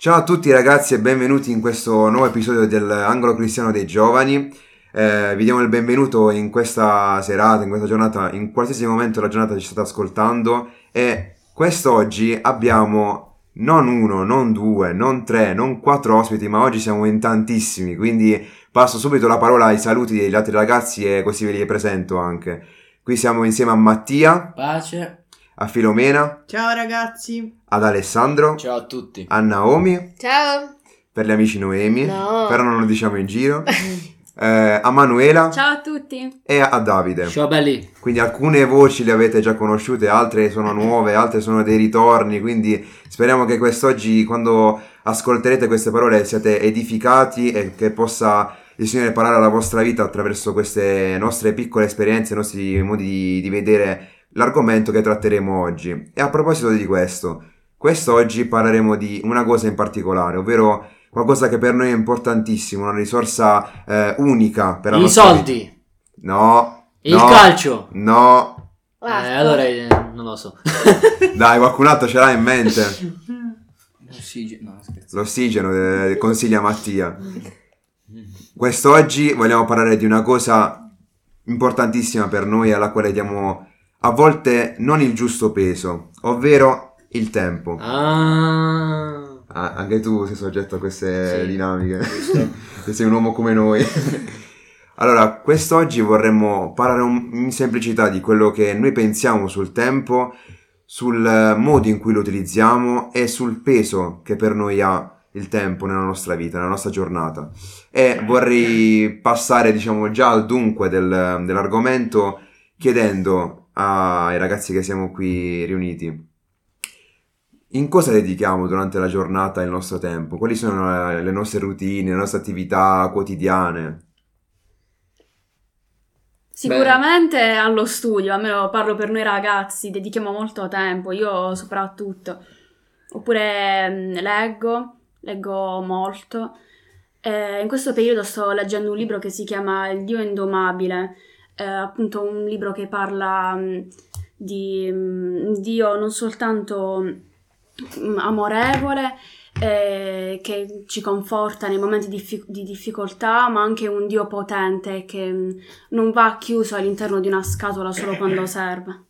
Ciao a tutti ragazzi e benvenuti in questo nuovo episodio dell'Angolo Cristiano dei Giovani. Eh, vi diamo il benvenuto in questa serata, in questa giornata, in qualsiasi momento della giornata ci state ascoltando e quest'oggi abbiamo non uno, non due, non tre, non quattro ospiti, ma oggi siamo in tantissimi, quindi passo subito la parola ai saluti degli altri ragazzi e così ve li presento anche. Qui siamo insieme a Mattia. Pace a Filomena. Ciao ragazzi. Ad Alessandro. Ciao a tutti. A Naomi. Ciao. Per gli amici Noemi. No. Però non lo diciamo in giro. eh, a Manuela. Ciao a tutti. E a Davide. Ciao belli. Quindi alcune voci le avete già conosciute, altre sono nuove, altre sono dei ritorni. Quindi speriamo che quest'oggi, quando ascolterete queste parole, siate edificati e che possa il Signore parlare alla vostra vita attraverso queste nostre piccole esperienze, i nostri modi di, di vedere l'argomento che tratteremo oggi. E a proposito di questo, quest'oggi parleremo di una cosa in particolare, ovvero qualcosa che per noi è importantissimo, una risorsa eh, unica per la I nostra soldi. Vita. No. Il no, calcio. No. Eh, allora eh, non lo so. Dai, qualcun altro ce l'ha in mente. L'ossigeno, no, scherzo. L'ossigeno, eh, consiglia Mattia. Quest'oggi vogliamo parlare di una cosa importantissima per noi alla quale diamo a volte non il giusto peso, ovvero il tempo. Ah. Ah, anche tu sei soggetto a queste Sì, dinamiche. Se sei un uomo come noi. allora, quest'oggi vorremmo parlare un- in semplicità di quello che noi pensiamo sul tempo, sul eh, modo in cui lo utilizziamo e sul peso che per noi ha il tempo nella nostra vita, nella nostra giornata. E vorrei passare, diciamo, già al dunque del- dell'argomento chiedendo ai ragazzi che siamo qui riuniti in cosa dedichiamo durante la giornata il nostro tempo? Quali sono eh, le nostre routine, le nostre attività quotidiane? Sicuramente allo studio, almeno parlo per noi ragazzi, dedichiamo molto tempo, io soprattutto. Oppure mm, leggo, leggo molto. Eh, in questo periodo sto leggendo un libro che si chiama Il Dio Indomabile, eh, appunto un libro che parla mm, di mm, Dio non soltanto amorevole, eh, che ci conforta nei momenti di, di difficoltà, ma anche un Dio potente che mm, non va chiuso all'interno di una scatola solo quando serve.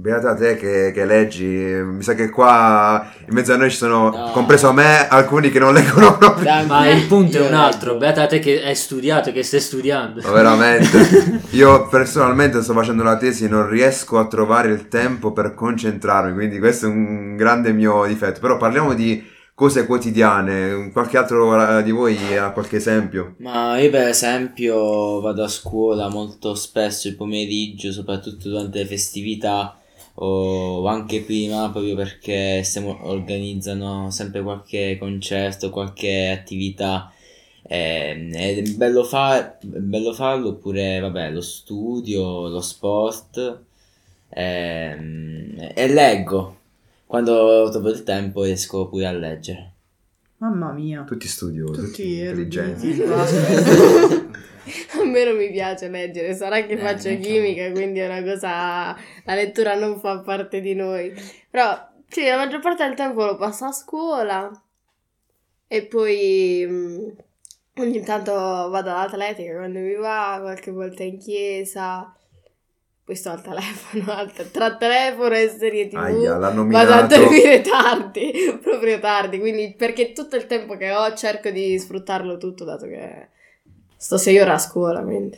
Beata te che, che leggi, mi sa che qua in mezzo a noi ci sono, No. compreso a me, alcuni che non leggono proprio. Dai, ma il punto è un altro. leggo. Beata te che hai studiato, che stai studiando. Ma veramente, io personalmente sto facendo la tesi e non riesco a trovare il tempo per concentrarmi, quindi questo è un grande mio difetto. Però parliamo di cose quotidiane, qualche altro eh, di voi ha qualche esempio? Ma io per esempio vado a scuola molto spesso il pomeriggio, soprattutto durante le festività o anche prima, proprio perché stiamo- organizzano sempre qualche concerto, qualche attività. Ed è bello, fa- è bello farlo oppure vabbè lo studio, lo sport ehm, e leggo. Quando trovo il tempo riesco pure a leggere. Mamma mia. Tutti studiosi, Tutti intelligenti. A me non mi piace leggere, sarà che Eh, faccio a chimica, quindi è una cosa... La lettura non fa parte di noi. Però, sì, la maggior parte del tempo lo passo a scuola e poi mm, ogni tanto vado all'atletica quando mi va, qualche volta in chiesa. Poi sto al telefono, al- tra telefono e serie tv. Aia, Vado a dormire tardi, proprio tardi, quindi perché tutto il tempo che ho cerco di sfruttarlo tutto, dato che sto sei ore a scuola, quindi.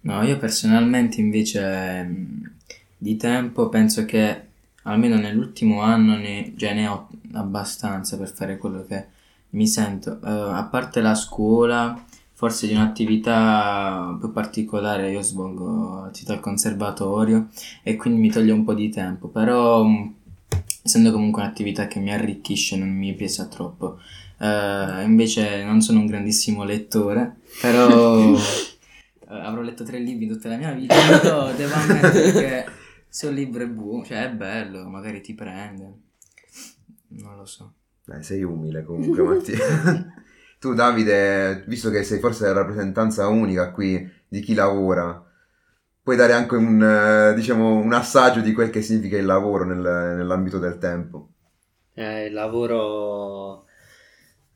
No, io personalmente invece mh, di tempo penso che almeno nell'ultimo anno ne, già ne ho abbastanza per fare quello che mi sento. Eh, a parte la scuola, forse di un'attività più particolare, io svolgo attività al conservatorio e quindi mi toglie un po' di tempo, però mh, essendo comunque un'attività che mi arricchisce non mi pesa troppo. Eh, invece non sono un grandissimo lettore, però eh, avrò letto tre libri tutta la mia vita, però devo ammettere che se un libro è buono, cioè è bello, magari ti prende, non lo so. Beh, sei umile comunque, Mattia. tu, Davide, visto che sei forse la rappresentanza unica qui di chi lavora, puoi dare anche un, eh, diciamo, un assaggio di quel che significa il lavoro nel- nell'ambito del tempo. Eh, il lavoro,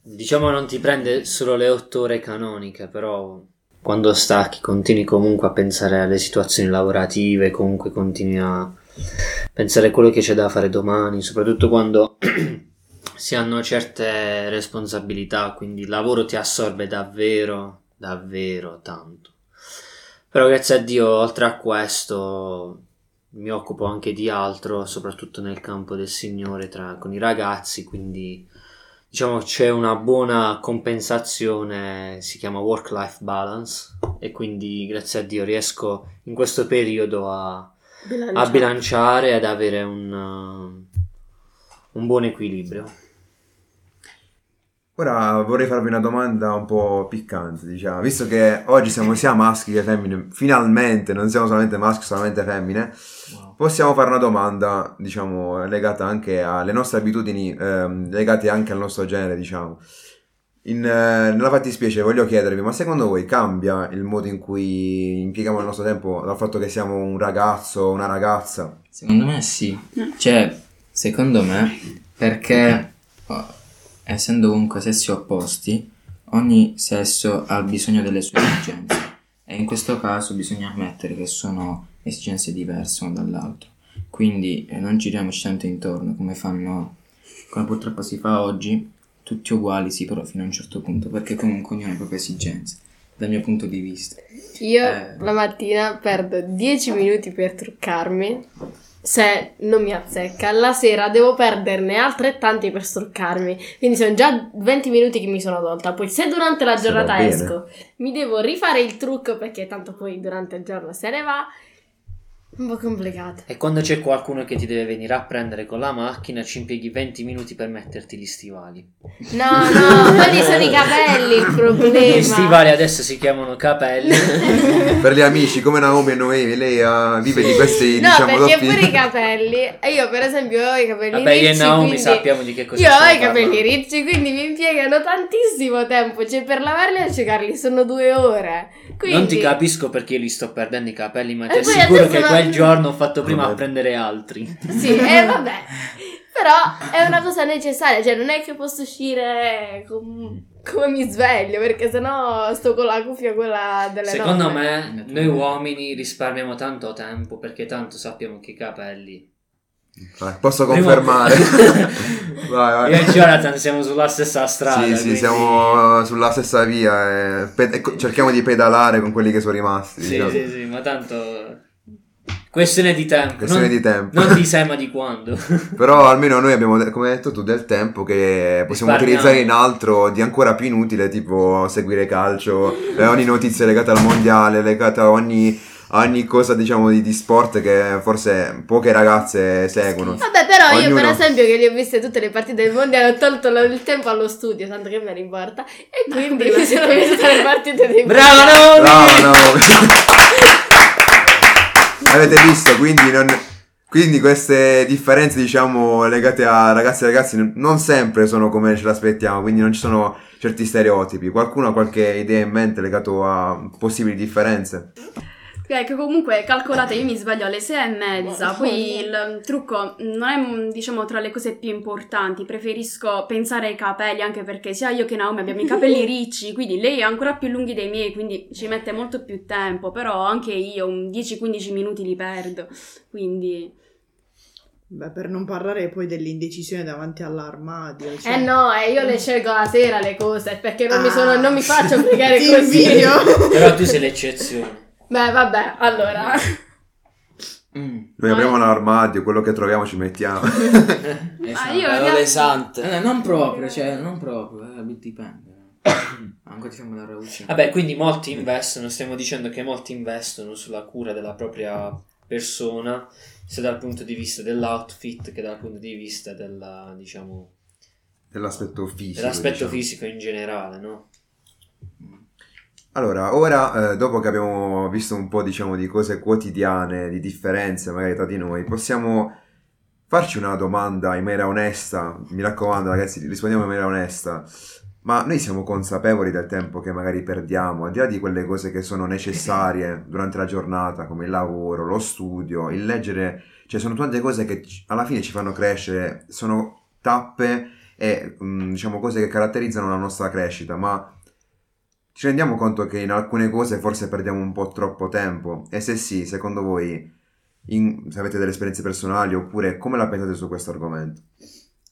diciamo, non ti prende solo le otto ore canoniche, però quando stacchi continui comunque a pensare alle situazioni lavorative, comunque continui a pensare a quello che c'è da fare domani, soprattutto quando si hanno certe responsabilità, quindi il lavoro ti assorbe davvero, davvero tanto. Però grazie a Dio, oltre a questo, mi occupo anche di altro, soprattutto nel campo del Signore tra, con i ragazzi, quindi diciamo c'è una buona compensazione, si chiama work-life balance e quindi grazie a Dio riesco in questo periodo a, a bilanciare e ad avere un, uh, un buon equilibrio. Ora vorrei farvi una domanda un po' piccante, diciamo, visto che oggi siamo sia maschi che femmine, finalmente non siamo solamente maschi, solamente femmine, Wow. possiamo fare una domanda, diciamo, legata anche alle nostre abitudini, ehm, legate anche al nostro genere, diciamo. In, eh, nella fattispecie voglio chiedervi, ma secondo voi cambia il modo in cui impieghiamo il nostro tempo dal fatto che siamo un ragazzo o una ragazza? Secondo me sì. Cioè, secondo me, perché essendo comunque sessi opposti, ogni sesso ha bisogno delle sue esigenze. E in questo caso bisogna ammettere che sono esigenze diverse uno dall'altro. Quindi eh, non giriamoci tanto intorno come fanno, come purtroppo si fa oggi, tutti uguali, sì, però fino a un certo punto, perché comunque ognuno ha le proprie esigenze, dal mio punto di vista. Io Eh. la mattina perdo 10 minuti per truccarmi. Se non mi azzecca, la sera devo perderne altrettanti per struccarmi. Quindi sono già 20 minuti che mi sono tolta. Poi, se durante la giornata esco, mi devo rifare il trucco perché tanto poi durante il giorno se ne va. Un po' complicato. E quando c'è qualcuno che ti deve venire a prendere con la macchina, ci impieghi 20 minuti per metterti gli stivali. No, no, quelli sono i capelli il Gli problema. stivali adesso si chiamano capelli. per gli amici come Naomi e Noemi, lei ah, vive di questi, No, diciamo, perché doppi... pure i capelli. E io, per esempio, ho i capelli Vabbè, io e ricci. Naomi quindi... sappiamo di che cosa Io ho i capelli parlando. ricci, quindi mi impiegano tantissimo tempo. Cioè, per lavarli e asciugarli sono due ore. Quindi... Non ti capisco perché io li sto perdendo i capelli, ma ti assicuro che la- giorno ho fatto prima a Vabbè. prendere altri. Sì, e vabbè. Però è una cosa necessaria. Cioè, non è che posso uscire com- come mi sveglio, perché sennò sto con la cuffia quella delle Secondo nonne. me, noi uomini risparmiamo tanto tempo perché tanto sappiamo che i capelli. Vai, Posso confermare. vai, vai. Io e Jonathan siamo sulla stessa strada. Sì, sì, quindi- siamo sulla stessa via e pe- e cerchiamo di pedalare con quelli che sono rimasti. Sì, diciamo. sì, sì, ma tanto. Questione di tempo. Questione non, di tempo. Non di se, ma di quando. Però almeno noi abbiamo, come hai detto tu, del tempo che possiamo utilizzare in altro di ancora più inutile, tipo seguire calcio, eh, ogni notizia legata al mondiale, legata a ogni, ogni cosa, diciamo, di, di sport che forse poche ragazze seguono. Vabbè, però io per Ognuno- esempio che li ho viste tutte le partite del mondiale ho tolto lo- il tempo allo studio, tanto che me ne importa. E quindi mi sono viste le partite dei Bravo. Naomi! Bravo, no. Avete visto, quindi non... Quindi queste differenze, diciamo, legate a ragazzi e ragazzi non sempre sono come ce l'aspettiamo, quindi non ci sono certi stereotipi. Qualcuno ha qualche idea in mente legato a possibili differenze? Ecco, comunque calcolate, io mi sveglio alle sei e mezza, poi il trucco non è mm, diciamo tra le cose più importanti, preferisco pensare ai capelli anche perché sia io che Naomi abbiamo i capelli ricci, quindi lei ha ancora più lunghi dei miei, quindi ci mette molto più tempo, però anche io un 10-15 minuti li perdo, quindi... Beh, per non parlare poi dell'indecisione davanti all'armadio. cioè- Eh no, eh, io le scelgo la sera le cose perché non mi, Ah. sono, non mi faccio obbligare Ti così. Però tu sei l'eccezione. Beh, vabbè, allora. Mm. Noi apriamo l'armadio, quello che troviamo ci mettiamo. Esatto. io- Parole sante. Eh, non proprio, cioè, non proprio, eh, dipende. Ancora siamo da Raucci. Vabbè, quindi molti investono, stiamo dicendo che molti investono sulla cura della propria persona, sia dal punto di vista dell'outfit che dal punto di vista della, diciamo, Dell'aspetto fisico. dell'aspetto diciamo. fisico in generale, no? Allora, ora, eh, dopo che abbiamo visto un po', diciamo, di cose quotidiane, di differenze magari tra di noi, possiamo farci una domanda in maniera onesta. Mi raccomando, ragazzi, rispondiamo in maniera onesta. Ma noi siamo consapevoli del tempo che magari perdiamo, al di là di quelle cose che sono necessarie durante la giornata, come il lavoro, lo studio, il leggere, cioè sono tante cose che alla fine ci fanno crescere, sono tappe e mh, diciamo cose che caratterizzano la nostra crescita, ma ci rendiamo conto che in alcune cose forse perdiamo un po' troppo tempo e se sì, secondo voi, in- se avete delle esperienze personali oppure come la pensate su questo argomento?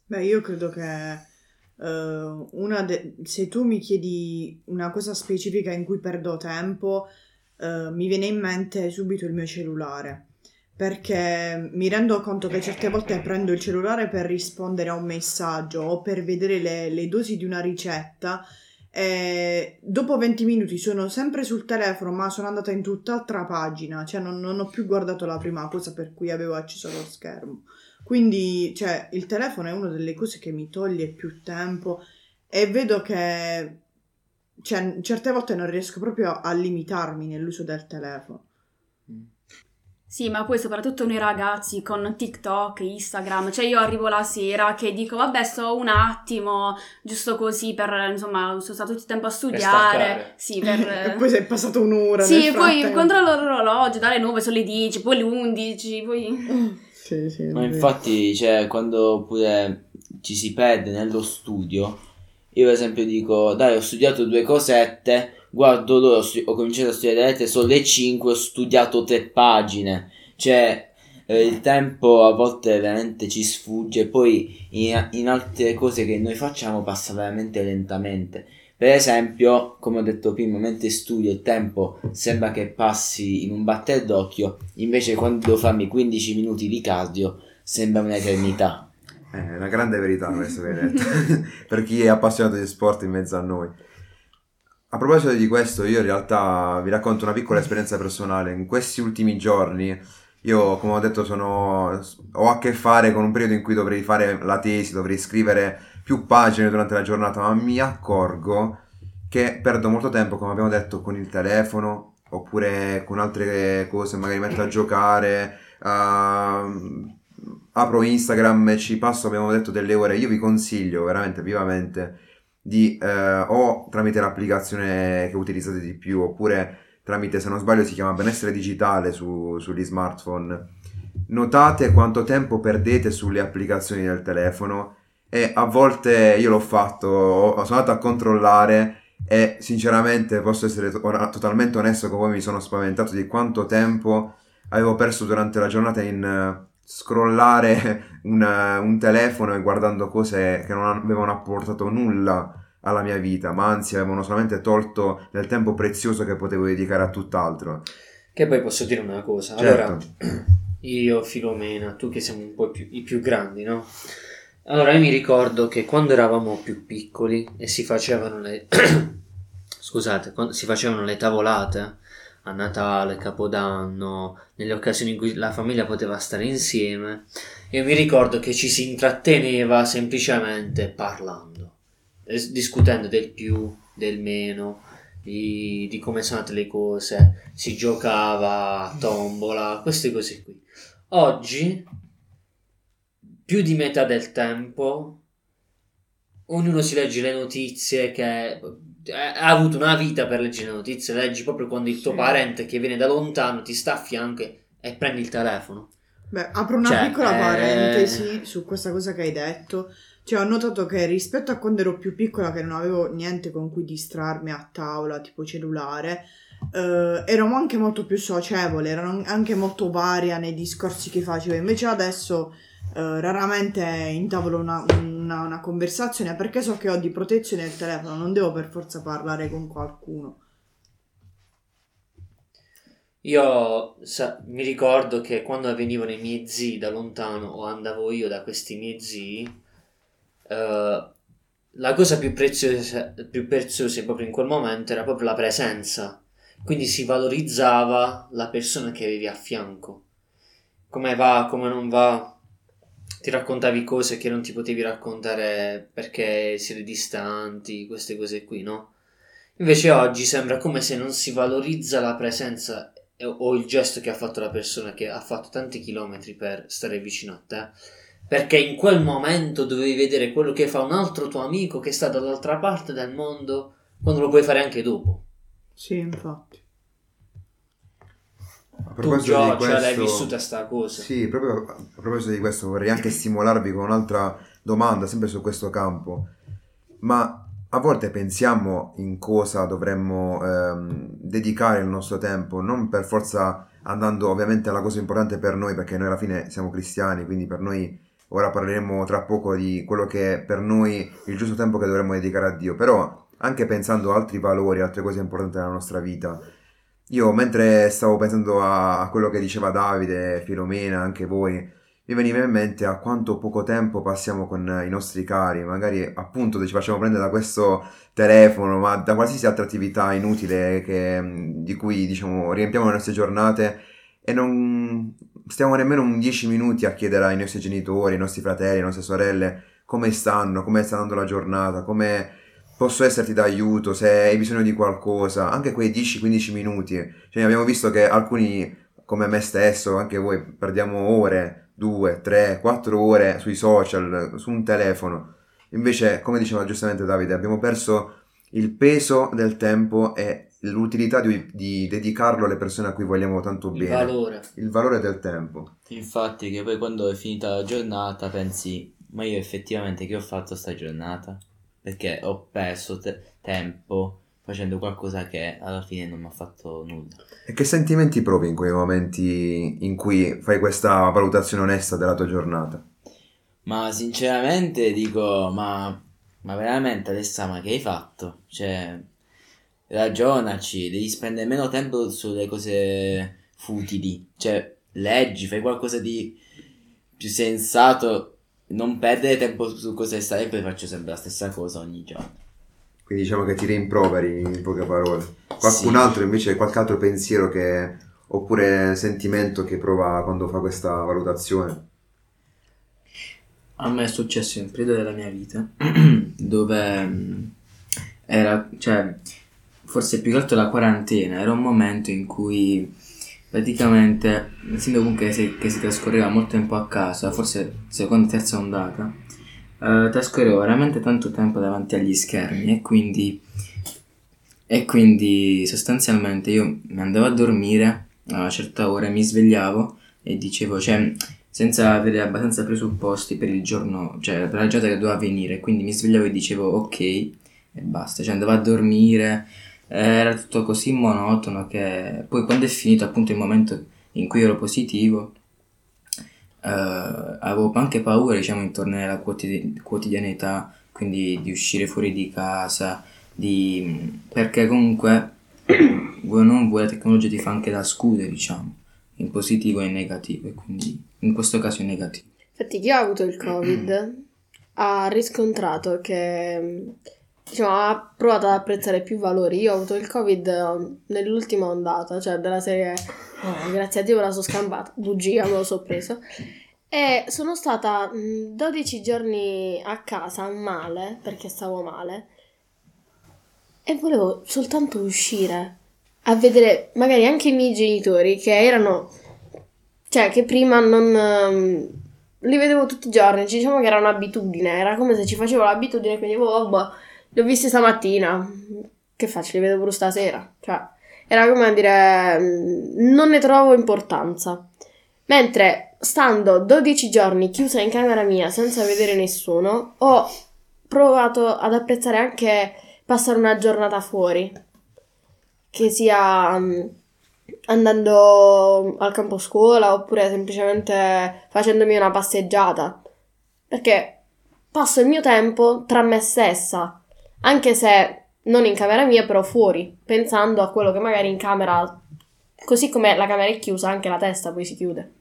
Beh, io credo che eh, una de- se tu mi chiedi una cosa specifica in cui perdo tempo, eh, mi viene in mente subito il mio cellulare. Perché mi rendo conto che certe volte prendo il cellulare per rispondere a un messaggio o per vedere le, le dosi di una ricetta e dopo 20 minuti sono sempre sul telefono, ma sono andata in tutt'altra pagina, cioè non, non ho più guardato la prima cosa per cui avevo acceso lo schermo. Quindi, cioè, il telefono è una delle cose che mi toglie più tempo e vedo che, cioè, certe volte non riesco proprio a limitarmi nell'uso del telefono. Sì, ma poi soprattutto noi ragazzi con TikTok, Instagram, cioè io arrivo la sera che dico vabbè sto un attimo, giusto così per, insomma, sono stato tutto il tempo a studiare, sì, per... E poi sei passato un'ora. Sì, nel poi controllo l'orologio, dalle 9 sono le 10, poi le 11, poi... Sì, sì, Ma infatti, cioè, quando pure ci si perde nello studio, io per esempio dico, dai, ho studiato due cosette, guardo l'ora, ho, stu- ho cominciato a studiare lettere, sono le 5, ho studiato tre pagine. Cioè, eh, il tempo a volte veramente ci sfugge, poi in, in altre cose che noi facciamo passa veramente lentamente. Per esempio, come ho detto prima, mentre studio il tempo sembra che passi in un batter d'occhio, invece quando devo farmi 15 minuti di cardio sembra un'eternità. È una grande verità questo che hai detto, per chi è appassionato di sport in mezzo a noi. A proposito di questo, io in realtà vi racconto una piccola esperienza personale. In questi ultimi giorni, io, come ho detto, sono, ho a che fare con un periodo in cui dovrei fare la tesi, dovrei scrivere più pagine durante la giornata, ma mi accorgo che perdo molto tempo, come abbiamo detto, con il telefono oppure con altre cose, magari metto a giocare, ehm, apro Instagram e ci passo, abbiamo detto, delle ore. Io vi consiglio veramente vivamente di eh, o tramite l'applicazione che utilizzate di più oppure tramite, se non sbaglio, si chiama benessere digitale su- sugli smartphone. Notate quanto tempo perdete sulle applicazioni del telefono e a volte io l'ho fatto, sono andato a controllare e sinceramente posso essere to- totalmente onesto con voi, mi sono spaventato di quanto tempo avevo perso durante la giornata in scrollare un, eh, un telefono e guardando cose che non avevano apportato nulla alla mia vita, ma anzi avevano solamente tolto del tempo prezioso che potevo dedicare a tutt'altro. Che poi posso dire una cosa. Certo. Allora, io, Filomena, tu che siamo un po' più, i più grandi, no? Allora, io mi ricordo che quando eravamo più piccoli e si facevano le... Scusate, quando si facevano le tavolate a Natale, Capodanno, nelle occasioni in cui la famiglia poteva stare insieme, io mi ricordo che ci si intratteneva semplicemente parlando, es- discutendo del più, del meno, di, di come sono andate le cose, si giocava a tombola, queste cose qui. Oggi, più di metà del tempo, ognuno si legge le notizie che eh, ha avuto una vita per leggere le notizie, leggi proprio quando il tuo Sì. parente che viene da lontano ti sta a fianco e prendi il telefono. Beh, apro una Cioè, piccola eh, parentesi su questa cosa che hai detto. Cioè, ho notato che rispetto a quando ero più piccola, che non avevo niente con cui distrarmi a tavola, tipo cellulare, eh, ero anche molto più socievole, ero anche molto varia nei discorsi che facevo. Invece adesso eh, raramente intavolo una, una- una conversazione perché so che ho di protezione il telefono, non devo per forza parlare con qualcuno. Io sa- mi ricordo che quando venivano i miei zii da lontano o andavo io da questi miei zii, eh, la cosa più preziosa, più preziosa proprio in quel momento era proprio la presenza. Quindi si valorizzava la persona che avevi a fianco. Come va, come non va. Ti raccontavi cose che non ti potevi raccontare perché siete distanti, queste cose qui, no? Invece oggi sembra come se non si valorizza la presenza o il gesto che ha fatto la persona che ha fatto tanti chilometri per stare vicino a te. Perché in quel momento dovevi vedere quello che fa un altro tuo amico che sta dall'altra parte del mondo, quando lo puoi fare anche dopo. Sì, infatti. A Tu, proposito Gio, di cioè, l'hai questo- vissuta sta cosa. Sì, proprio a proposito di questo vorrei anche stimolarvi con un'altra domanda sempre su questo campo, ma a volte pensiamo in cosa dovremmo ehm, dedicare il nostro tempo, non per forza andando ovviamente alla cosa importante per noi, perché noi alla fine siamo cristiani, quindi per noi ora parleremo tra poco di quello che è per noi il giusto tempo che dovremmo dedicare a Dio, però anche pensando a altri valori, altre cose importanti nella nostra vita. Io mentre stavo pensando a, quello che diceva Davide, Filomena, anche voi, mi veniva in mente a quanto poco tempo passiamo con i nostri cari, magari appunto ci facciamo prendere da questo telefono, ma da qualsiasi altra attività inutile che, di cui diciamo riempiamo le nostre giornate e non stiamo nemmeno un 10 minuti a chiedere ai nostri genitori, ai nostri fratelli, alle nostre sorelle come stanno, come sta andando la giornata, come posso esserti d'aiuto, se hai bisogno di qualcosa, anche quei 10-15 minuti. Cioè abbiamo visto che alcuni, come me stesso, anche voi, perdiamo ore due, tre, quattro ore sui social, su un telefono. Invece, come diceva giustamente Davide, abbiamo perso il peso del tempo e l'utilità di, di dedicarlo alle persone a cui vogliamo tanto Il bene. valore. Il valore del tempo. Infatti, che poi quando è finita la giornata pensi, ma io effettivamente che ho fatto sta giornata? Perché ho perso te- tempo facendo qualcosa che alla fine non mi ha fatto nulla. E che sentimenti provi in quei momenti in cui fai questa valutazione onesta della tua giornata? Ma sinceramente dico, ma, ma veramente Alessa, ma che hai fatto? Cioè, ragionaci, devi spendere meno tempo sulle cose futili. Cioè, leggi, fai qualcosa di più sensato. Non perdere tempo su cose strane, poi faccio sempre la stessa cosa ogni giorno. Quindi diciamo che ti rimproveri in poche parole. Qualcun Sì. altro invece, qualche altro pensiero che, oppure sentimento che prova quando fa questa valutazione? A me è successo in un periodo della mia vita dove mh, era, cioè, forse più che altro la quarantena, era un momento in cui praticamente, essendo comunque se- che si trascorreva molto tempo a casa, forse seconda e terza ondata, eh, trascorrevo veramente tanto tempo davanti agli schermi e quindi, e quindi sostanzialmente io mi andavo a dormire a una certa ora mi svegliavo e dicevo, cioè, senza avere abbastanza presupposti per il giorno, cioè per la giornata che doveva venire, quindi mi svegliavo e dicevo ok e basta, cioè andavo a dormire, era tutto così monotono che poi quando è finito appunto il momento in cui ero positivo, eh, avevo anche paura diciamo intorno alla quotidi- quotidianità, quindi di uscire fuori di casa, di... perché comunque vuoi non vuoi la tecnologia ti fa anche da scudo diciamo, in positivo e in negativo e quindi in questo caso in negativo. Infatti chi ha avuto il covid ha riscontrato che diciamo, ha provato ad apprezzare più valori. Io ho avuto il covid eh, nell'ultima ondata, cioè della serie "Oh, grazie a Dio me la sono scampata, bugia me lo so preso. E sono stata mh, 12 giorni a casa male, perché stavo male, e volevo soltanto uscire a vedere magari anche i miei genitori che erano cioè che prima non ehm, li vedevo tutti i giorni, ci diciamo che era un'abitudine, era come se ci facevo l'abitudine, quindi oh, boh, li ho visti stamattina, che faccio, li vedo pure stasera, cioè era come a dire mm, non ne trovo importanza. Mentre stando 12 giorni chiusa in camera mia senza vedere nessuno, ho provato ad apprezzare anche passare una giornata fuori, che sia mm, andando al campo scuola oppure semplicemente facendomi una passeggiata. Perché passo il mio tempo tra me stessa, anche se non in camera mia, però fuori, pensando a quello che magari in camera, così come la camera è chiusa, anche la testa poi si chiude.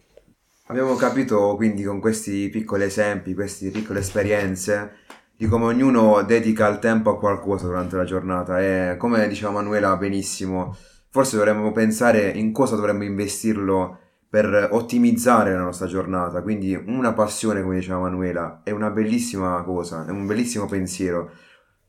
Abbiamo capito quindi con questi piccoli esempi, queste piccole esperienze, di come ognuno dedica il tempo a qualcosa durante la giornata e come diceva Manuela benissimo, forse dovremmo pensare in cosa dovremmo investirlo per ottimizzare la nostra giornata. Quindi una passione, come diceva Manuela, è una bellissima cosa, è un bellissimo pensiero.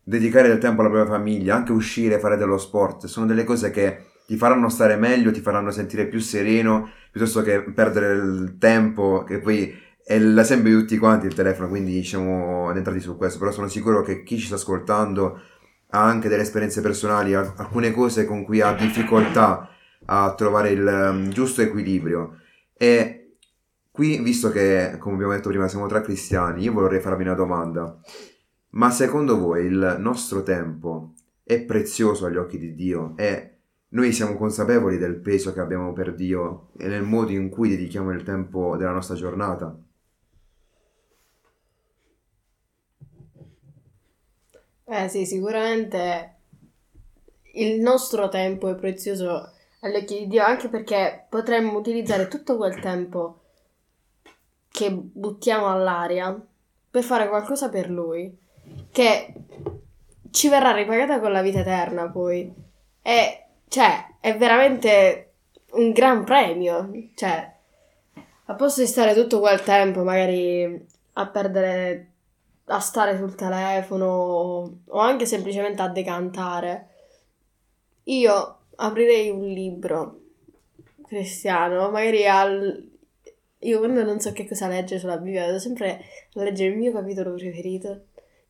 Dedicare del tempo alla propria famiglia, anche uscire, fare dello sport, sono delle cose che ti faranno stare meglio, ti faranno sentire più sereno, piuttosto che perdere il tempo, che poi è l'esempio di tutti quanti il telefono, quindi siamo addentrati su questo, però sono sicuro che chi ci sta ascoltando ha anche delle esperienze personali, alcune cose con cui ha difficoltà a trovare il um, giusto equilibrio e qui, visto che, come abbiamo detto prima, siamo tra cristiani, io vorrei farvi una domanda. Ma secondo voi il nostro tempo è prezioso agli occhi di Dio? E noi siamo consapevoli del peso che abbiamo per Dio e nel modo in cui dedichiamo il tempo della nostra giornata? Eh sì, sicuramente il nostro tempo è prezioso agli occhi di Dio anche perché potremmo utilizzare tutto quel tempo che buttiamo all'aria per fare qualcosa per Lui che ci verrà ripagata con la vita eterna poi. E cioè, è veramente un gran premio. Cioè, a posto di stare tutto quel tempo magari a perdere a stare sul telefono o anche semplicemente a decantare. Io aprirei un libro cristiano, magari al... Io quando non so che cosa leggere sulla Bibbia, vado sempre a leggere il mio capitolo preferito,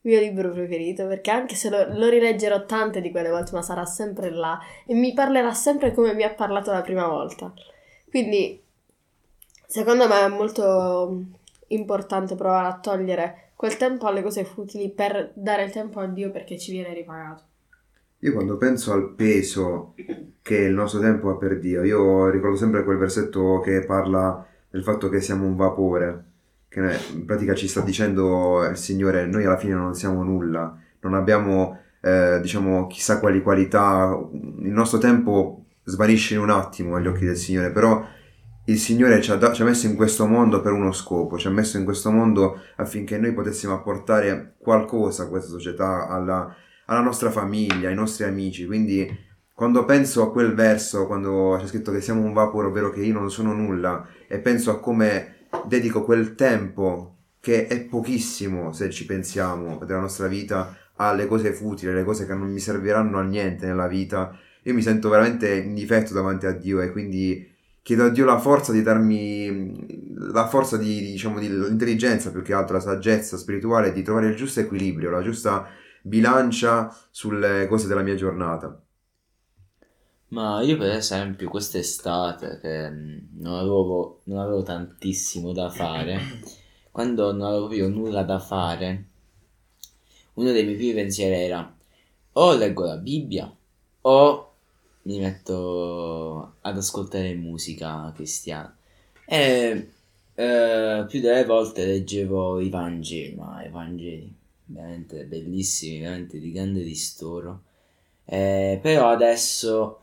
mio libro preferito, perché anche se lo, lo rileggerò tante di quelle volte, ma sarà sempre là e mi parlerà sempre come mi ha parlato la prima volta. Quindi, secondo me è molto importante provare a togliere quel tempo alle cose futili per dare il tempo a Dio perché ci viene ripagato. Io quando penso al peso che il nostro tempo ha per Dio, io ricordo sempre quel versetto che parla del fatto che siamo un vapore, che in pratica ci sta dicendo il Signore, noi alla fine non siamo nulla, non abbiamo eh, diciamo chissà quali qualità, il nostro tempo svanisce in un attimo agli occhi del Signore, però il Signore ci ha, da- ci ha messo in questo mondo per uno scopo, ci ha messo in questo mondo affinché noi potessimo apportare qualcosa a questa società, alla, alla nostra famiglia, ai nostri amici. Quindi quando penso a quel verso, quando c'è scritto che siamo un vapore, ovvero che io non sono nulla, e penso a come dedico quel tempo, che è pochissimo se ci pensiamo, della nostra vita, alle cose futili, alle cose che non mi serviranno a niente nella vita, io mi sento veramente in difetto davanti a Dio e quindi chiedo a Dio la forza di darmi la forza di, diciamo, di l'intelligenza più che altro, la saggezza spirituale, di trovare il giusto equilibrio, la giusta bilancia sulle cose della mia giornata. Ma io per esempio quest'estate che mm, non avevo, non avevo tantissimo da fare, quando non avevo proprio nulla da fare, uno dei miei primi pensieri era o leggo la Bibbia o mi metto ad ascoltare musica cristiana. E eh, più delle volte leggevo i Vangeli, ma i Vangeli veramente bellissimi, veramente di grande ristoro. Eh, però adesso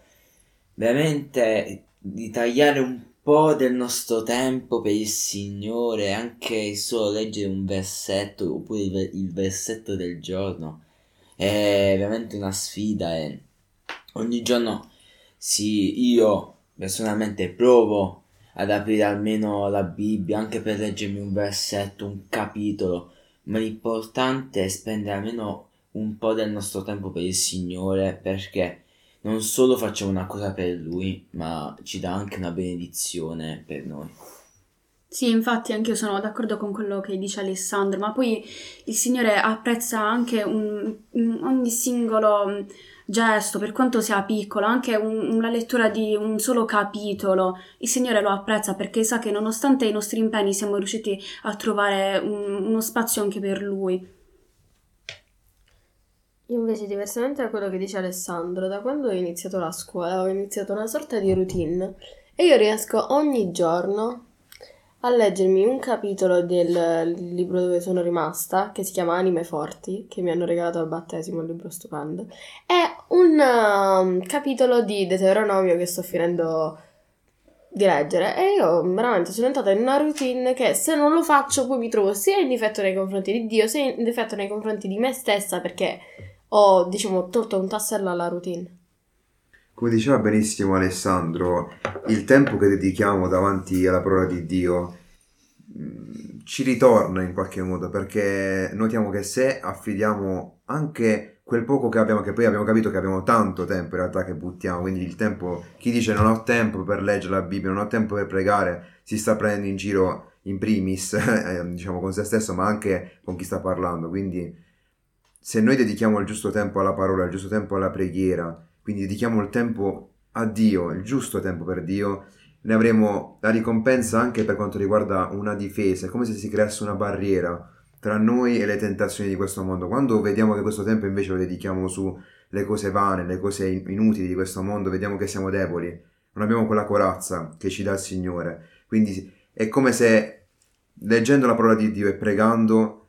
veramente di tagliare un po' del nostro tempo per il Signore, anche solo leggere un versetto oppure il, il versetto del giorno, è veramente una sfida e ogni giorno sì, io personalmente provo ad aprire almeno la Bibbia anche per leggermi un versetto, un capitolo, ma l'importante è spendere almeno un po' del nostro tempo per il Signore perché non solo facciamo una cosa per Lui, ma ci dà anche una benedizione per noi. Sì, infatti anche io sono d'accordo con quello che dice Alessandro, ma poi il Signore apprezza anche un, ogni singolo mm, gesto, per quanto sia piccolo, anche una lettura di un solo capitolo. Il Signore lo apprezza perché sa che nonostante i nostri impegni siamo riusciti a trovare un- uno spazio anche per Lui. Io invece, diversamente da quello che dice Alessandro, da quando ho iniziato la scuola ho iniziato una sorta di routine e io riesco ogni giorno a leggermi un capitolo del libro dove sono rimasta, che si chiama Anime Forti, che mi hanno regalato al battesimo, un libro stupendo, e un um, capitolo di Deuteronomio che sto finendo di leggere. E io veramente sono entrata in una routine che se non lo faccio poi mi trovo sia in difetto nei confronti di Dio sia in difetto nei confronti di me stessa perché ho diciamo tolto un tassello alla routine. Come diceva benissimo Alessandro, il tempo che dedichiamo davanti alla parola di Dio mh, ci ritorna in qualche modo perché notiamo che se affidiamo anche quel poco che abbiamo, che poi abbiamo capito che abbiamo tanto tempo in realtà che buttiamo, quindi il tempo, chi dice non ho tempo per leggere la Bibbia, non ho tempo per pregare, si sta prendendo in giro in primis, eh, diciamo con se stesso, ma anche con chi sta parlando, quindi se noi dedichiamo il giusto tempo alla parola, il giusto tempo alla preghiera, quindi dedichiamo il tempo a Dio, il giusto tempo per Dio, ne avremo la ricompensa anche per quanto riguarda una difesa, è come se si creasse una barriera tra noi e le tentazioni di questo mondo. Quando vediamo che questo tempo invece lo dedichiamo sulle cose vane, le cose inutili di questo mondo, vediamo che siamo deboli, non abbiamo quella corazza che ci dà il Signore. Quindi è come se leggendo la parola di Dio e pregando,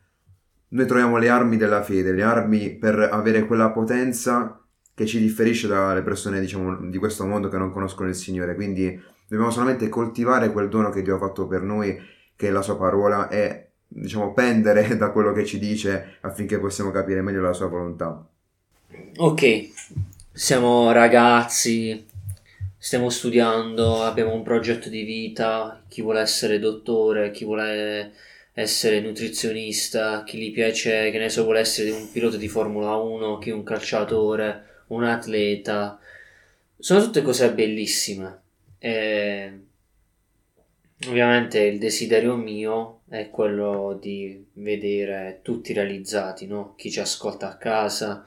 noi troviamo le armi della fede, le armi per avere quella potenza che ci differisce dalle persone diciamo, di questo mondo che non conoscono il Signore. Quindi Dobbiamo solamente coltivare quel dono che Dio ha fatto per noi, che è la sua parola, e diciamo pendere da quello che ci dice affinché possiamo capire meglio la sua volontà. Ok, siamo ragazzi, stiamo studiando, abbiamo un progetto di vita, chi vuole essere dottore, chi vuole essere nutrizionista, chi gli piace, che ne so, vuole essere un pilota di Formula 1, chi un calciatore, un atleta. Sono tutte cose bellissime. E ovviamente il desiderio mio è quello di vedere tutti realizzati, no? Chi ci ascolta a casa,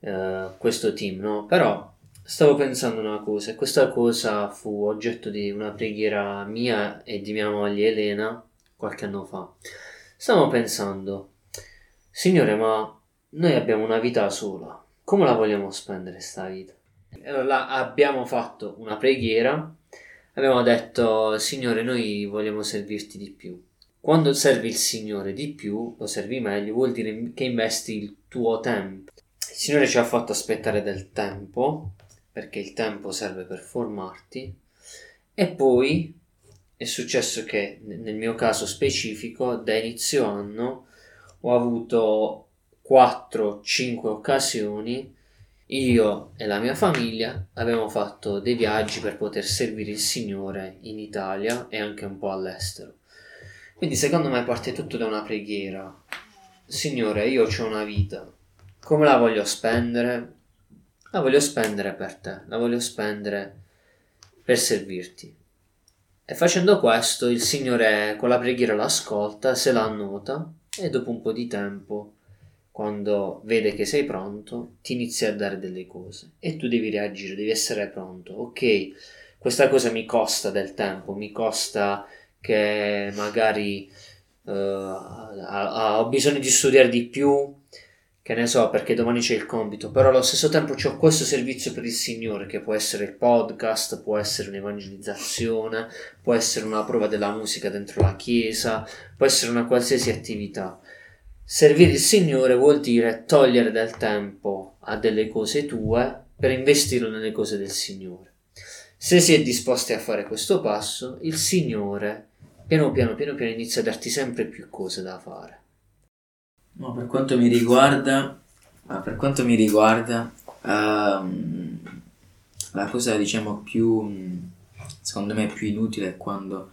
eh, questo team, no? Però stavo pensando una cosa, e questa cosa fu oggetto di una preghiera mia e di mia moglie Elena qualche anno fa. Stavo pensando, Signore, ma noi abbiamo una vita sola, come la vogliamo spendere sta vita? Allora abbiamo fatto una preghiera, abbiamo detto Signore noi vogliamo servirti di più. Quando servi il Signore di più, lo servi meglio, vuol dire che investi il tuo tempo. Il Signore ci ha fatto aspettare del tempo, perché il tempo serve per formarti, e poi è successo che nel mio caso specifico, da inizio anno, ho avuto 4-5 occasioni io e la mia famiglia abbiamo fatto dei viaggi per poter servire il Signore in Italia e anche un po' all'estero. Quindi secondo me parte tutto da una preghiera. Signore, io ho una vita. Come la voglio spendere? La voglio spendere per te, la voglio spendere per servirti. E facendo questo il Signore con la preghiera l'ascolta, se la annota e dopo un po' di tempo quando vede che sei pronto, ti inizia a dare delle cose e tu devi reagire, devi essere pronto. Ok, questa cosa mi costa del tempo, mi costa che magari uh, ho bisogno di studiare di più, che ne so, perché domani c'è il compito, però allo stesso tempo ho questo servizio per il Signore, che può essere il podcast, può essere un'evangelizzazione, può essere una prova della musica dentro la chiesa, può essere una qualsiasi attività Servire il Signore vuol dire togliere del tempo a delle cose tue per investirlo nelle cose del Signore. Se si è disposti a fare questo passo, il Signore piano piano piano piano inizia a darti sempre più cose da fare. No, per quanto mi riguarda, per quanto mi riguarda, um, la cosa diciamo più, secondo me più inutile è quando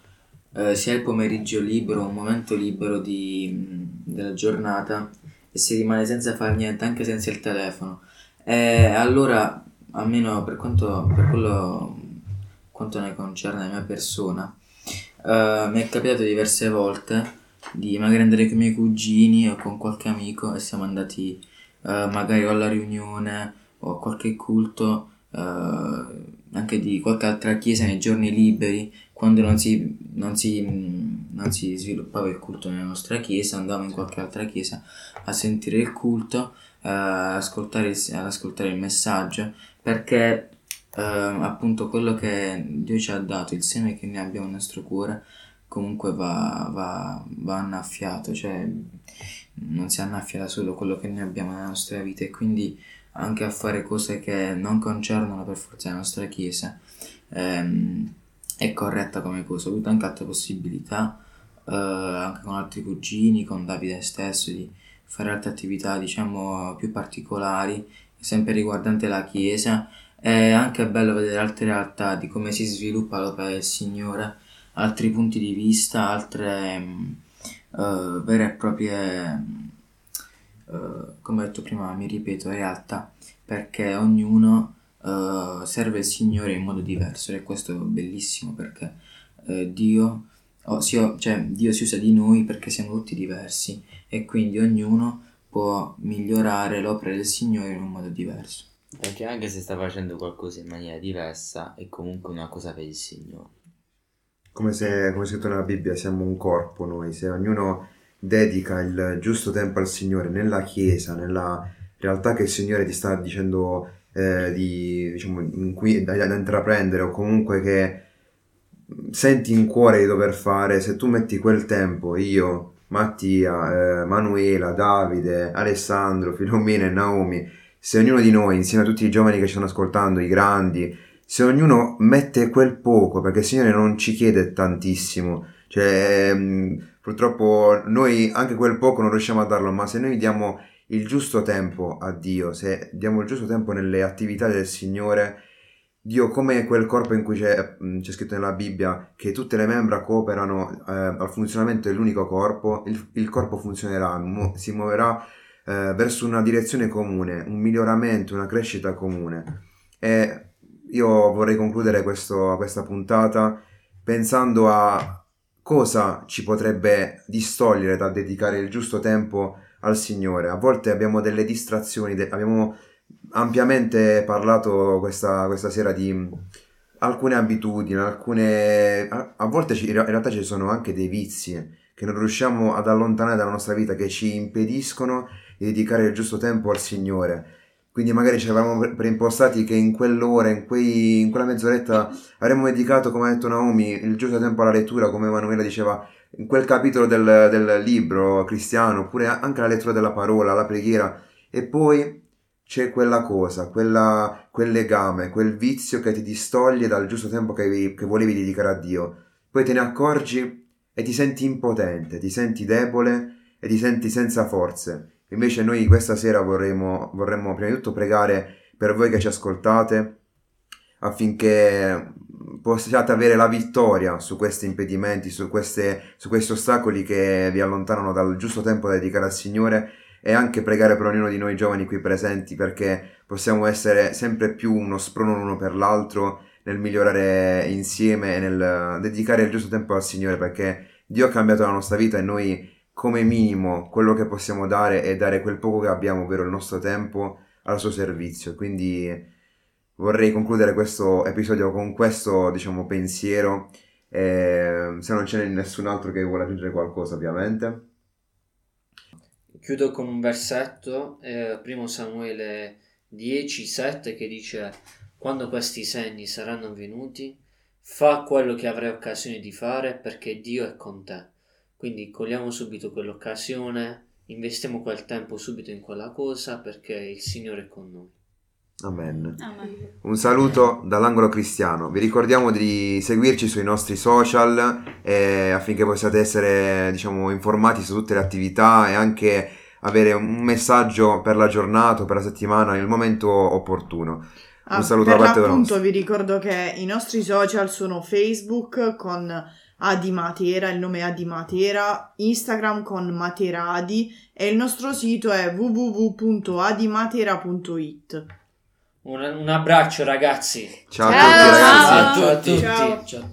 uh, si ha il pomeriggio libero, un momento libero di, della giornata e si rimane senza fare niente, anche senza il telefono. E allora, almeno per quanto, per quello, quanto ne concerne la mia persona, uh, mi è capitato diverse volte di magari andare con i miei cugini o con qualche amico e siamo andati uh, magari alla riunione o a qualche culto, uh, anche di qualche altra chiesa nei giorni liberi quando non si, non, si, non si, sviluppava il culto nella nostra chiesa, andavamo in qualche altra chiesa a sentire il culto, eh, ascoltare il, ad ascoltare il messaggio, perché eh, appunto quello che Dio ci ha dato, il seme che noi abbiamo nel nostro cuore, comunque va, va, va annaffiato, cioè non si annaffia da solo quello che noi abbiamo nella nostra vita e quindi anche a fare cose che non concernono per forza la nostra chiesa. Ehm, è corretta come cosa, ho avuto anche altre possibilità, eh, anche con altri cugini, con Davide stesso, di fare altre attività diciamo più particolari, sempre riguardante la Chiesa. È anche bello vedere altre realtà di come si sviluppa l'opera del Signore, altri punti di vista, altre uh, vere e proprie, uh, come ho detto prima, mi ripeto, realtà, perché ognuno uh, serve il Signore in modo diverso e questo è bellissimo perché Dio, oh, si, cioè, Dio si usa di noi perché siamo tutti diversi e quindi ognuno può migliorare l'opera del Signore in un modo diverso. Perché anche se sta facendo qualcosa in maniera diversa è comunque una cosa per il Signore. Come se, come scritto nella Bibbia, siamo un corpo noi, se ognuno dedica il giusto tempo al Signore nella Chiesa, nella realtà che il Signore ti sta dicendo eh, di, diciamo, in cui, da, da intraprendere o comunque che senti in cuore di dover fare, se tu metti quel tempo, io, Mattia, eh, Manuela, Davide, Alessandro, Filomena e Naomi, se ognuno di noi, insieme a tutti i giovani che ci stanno ascoltando, i grandi, se ognuno mette quel poco, perché il Signore non ci chiede tantissimo, cioè mh, purtroppo noi anche quel poco non riusciamo a darlo, ma se noi diamo il giusto tempo a Dio, se diamo il giusto tempo nelle attività del Signore, Dio come quel corpo in cui c'è, c'è scritto nella Bibbia che tutte le membra cooperano eh, al funzionamento dell'unico corpo, il, il corpo funzionerà, mu- si muoverà eh, verso una direzione comune, un miglioramento, una crescita comune. E io vorrei concludere questo, questa puntata pensando a cosa ci potrebbe distogliere dal dedicare il giusto tempo al Signore. A volte abbiamo delle distrazioni, de- abbiamo ampiamente parlato questa, questa sera di alcune abitudini, alcune... A, a volte ci, in realtà ci sono anche dei vizi che non riusciamo ad allontanare dalla nostra vita, che ci impediscono di dedicare il giusto tempo al Signore. Quindi magari ci avevamo preimpostati che in quell'ora, in, quei, in quella mezz'oretta avremmo dedicato, come ha detto Naomi, il giusto tempo alla lettura, come Emanuela diceva, in quel capitolo del, del libro cristiano, oppure anche la lettura della parola, la preghiera, e poi c'è quella cosa, quella, quel legame, quel vizio che ti distoglie dal giusto tempo che, che volevi dedicare a Dio. Poi te ne accorgi e ti senti impotente, ti senti debole e ti senti senza forze. Invece noi questa sera vorremmo, vorremmo prima di tutto pregare per voi che ci ascoltate affinché possiate avere la vittoria su questi impedimenti, su, queste, su questi ostacoli che vi allontanano dal giusto tempo da dedicare al Signore e anche pregare per ognuno di noi giovani qui presenti perché possiamo essere sempre più uno sprono l'uno per l'altro nel migliorare insieme e nel dedicare il giusto tempo al Signore perché Dio ha cambiato la nostra vita e noi come minimo quello che possiamo dare è dare quel poco che abbiamo, ovvero il nostro tempo, al suo servizio. Quindi vorrei concludere questo episodio con questo, diciamo, pensiero. Eh, se non c'è nessun altro che vuole aggiungere qualcosa, ovviamente. Chiudo con un versetto, eh, primo Samuele 10, 7, che dice quando questi segni saranno avvenuti, fa quello che avrai occasione di fare perché Dio è con te. Quindi cogliamo subito quell'occasione, investiamo quel tempo subito in quella cosa perché il Signore è con noi. Amen. Amen. Un saluto dall'angolo cristiano. Vi ricordiamo di seguirci sui nostri social eh, affinché possiate essere diciamo, informati su tutte le attività e anche avere un messaggio per la giornata o per la settimana nel momento opportuno. Ah, Un saluto per da parte l'appunto nostra. vi ricordo che i nostri social sono Facebook con Adi Matera, il nome è Adi Matera, Instagram con Matera Adi e il nostro sito è www.adimatera.it. Un, un abbraccio ragazzi. Ciao a Ciao. tutti ragazzi. Ciao a tutti. Ciao. Ciao.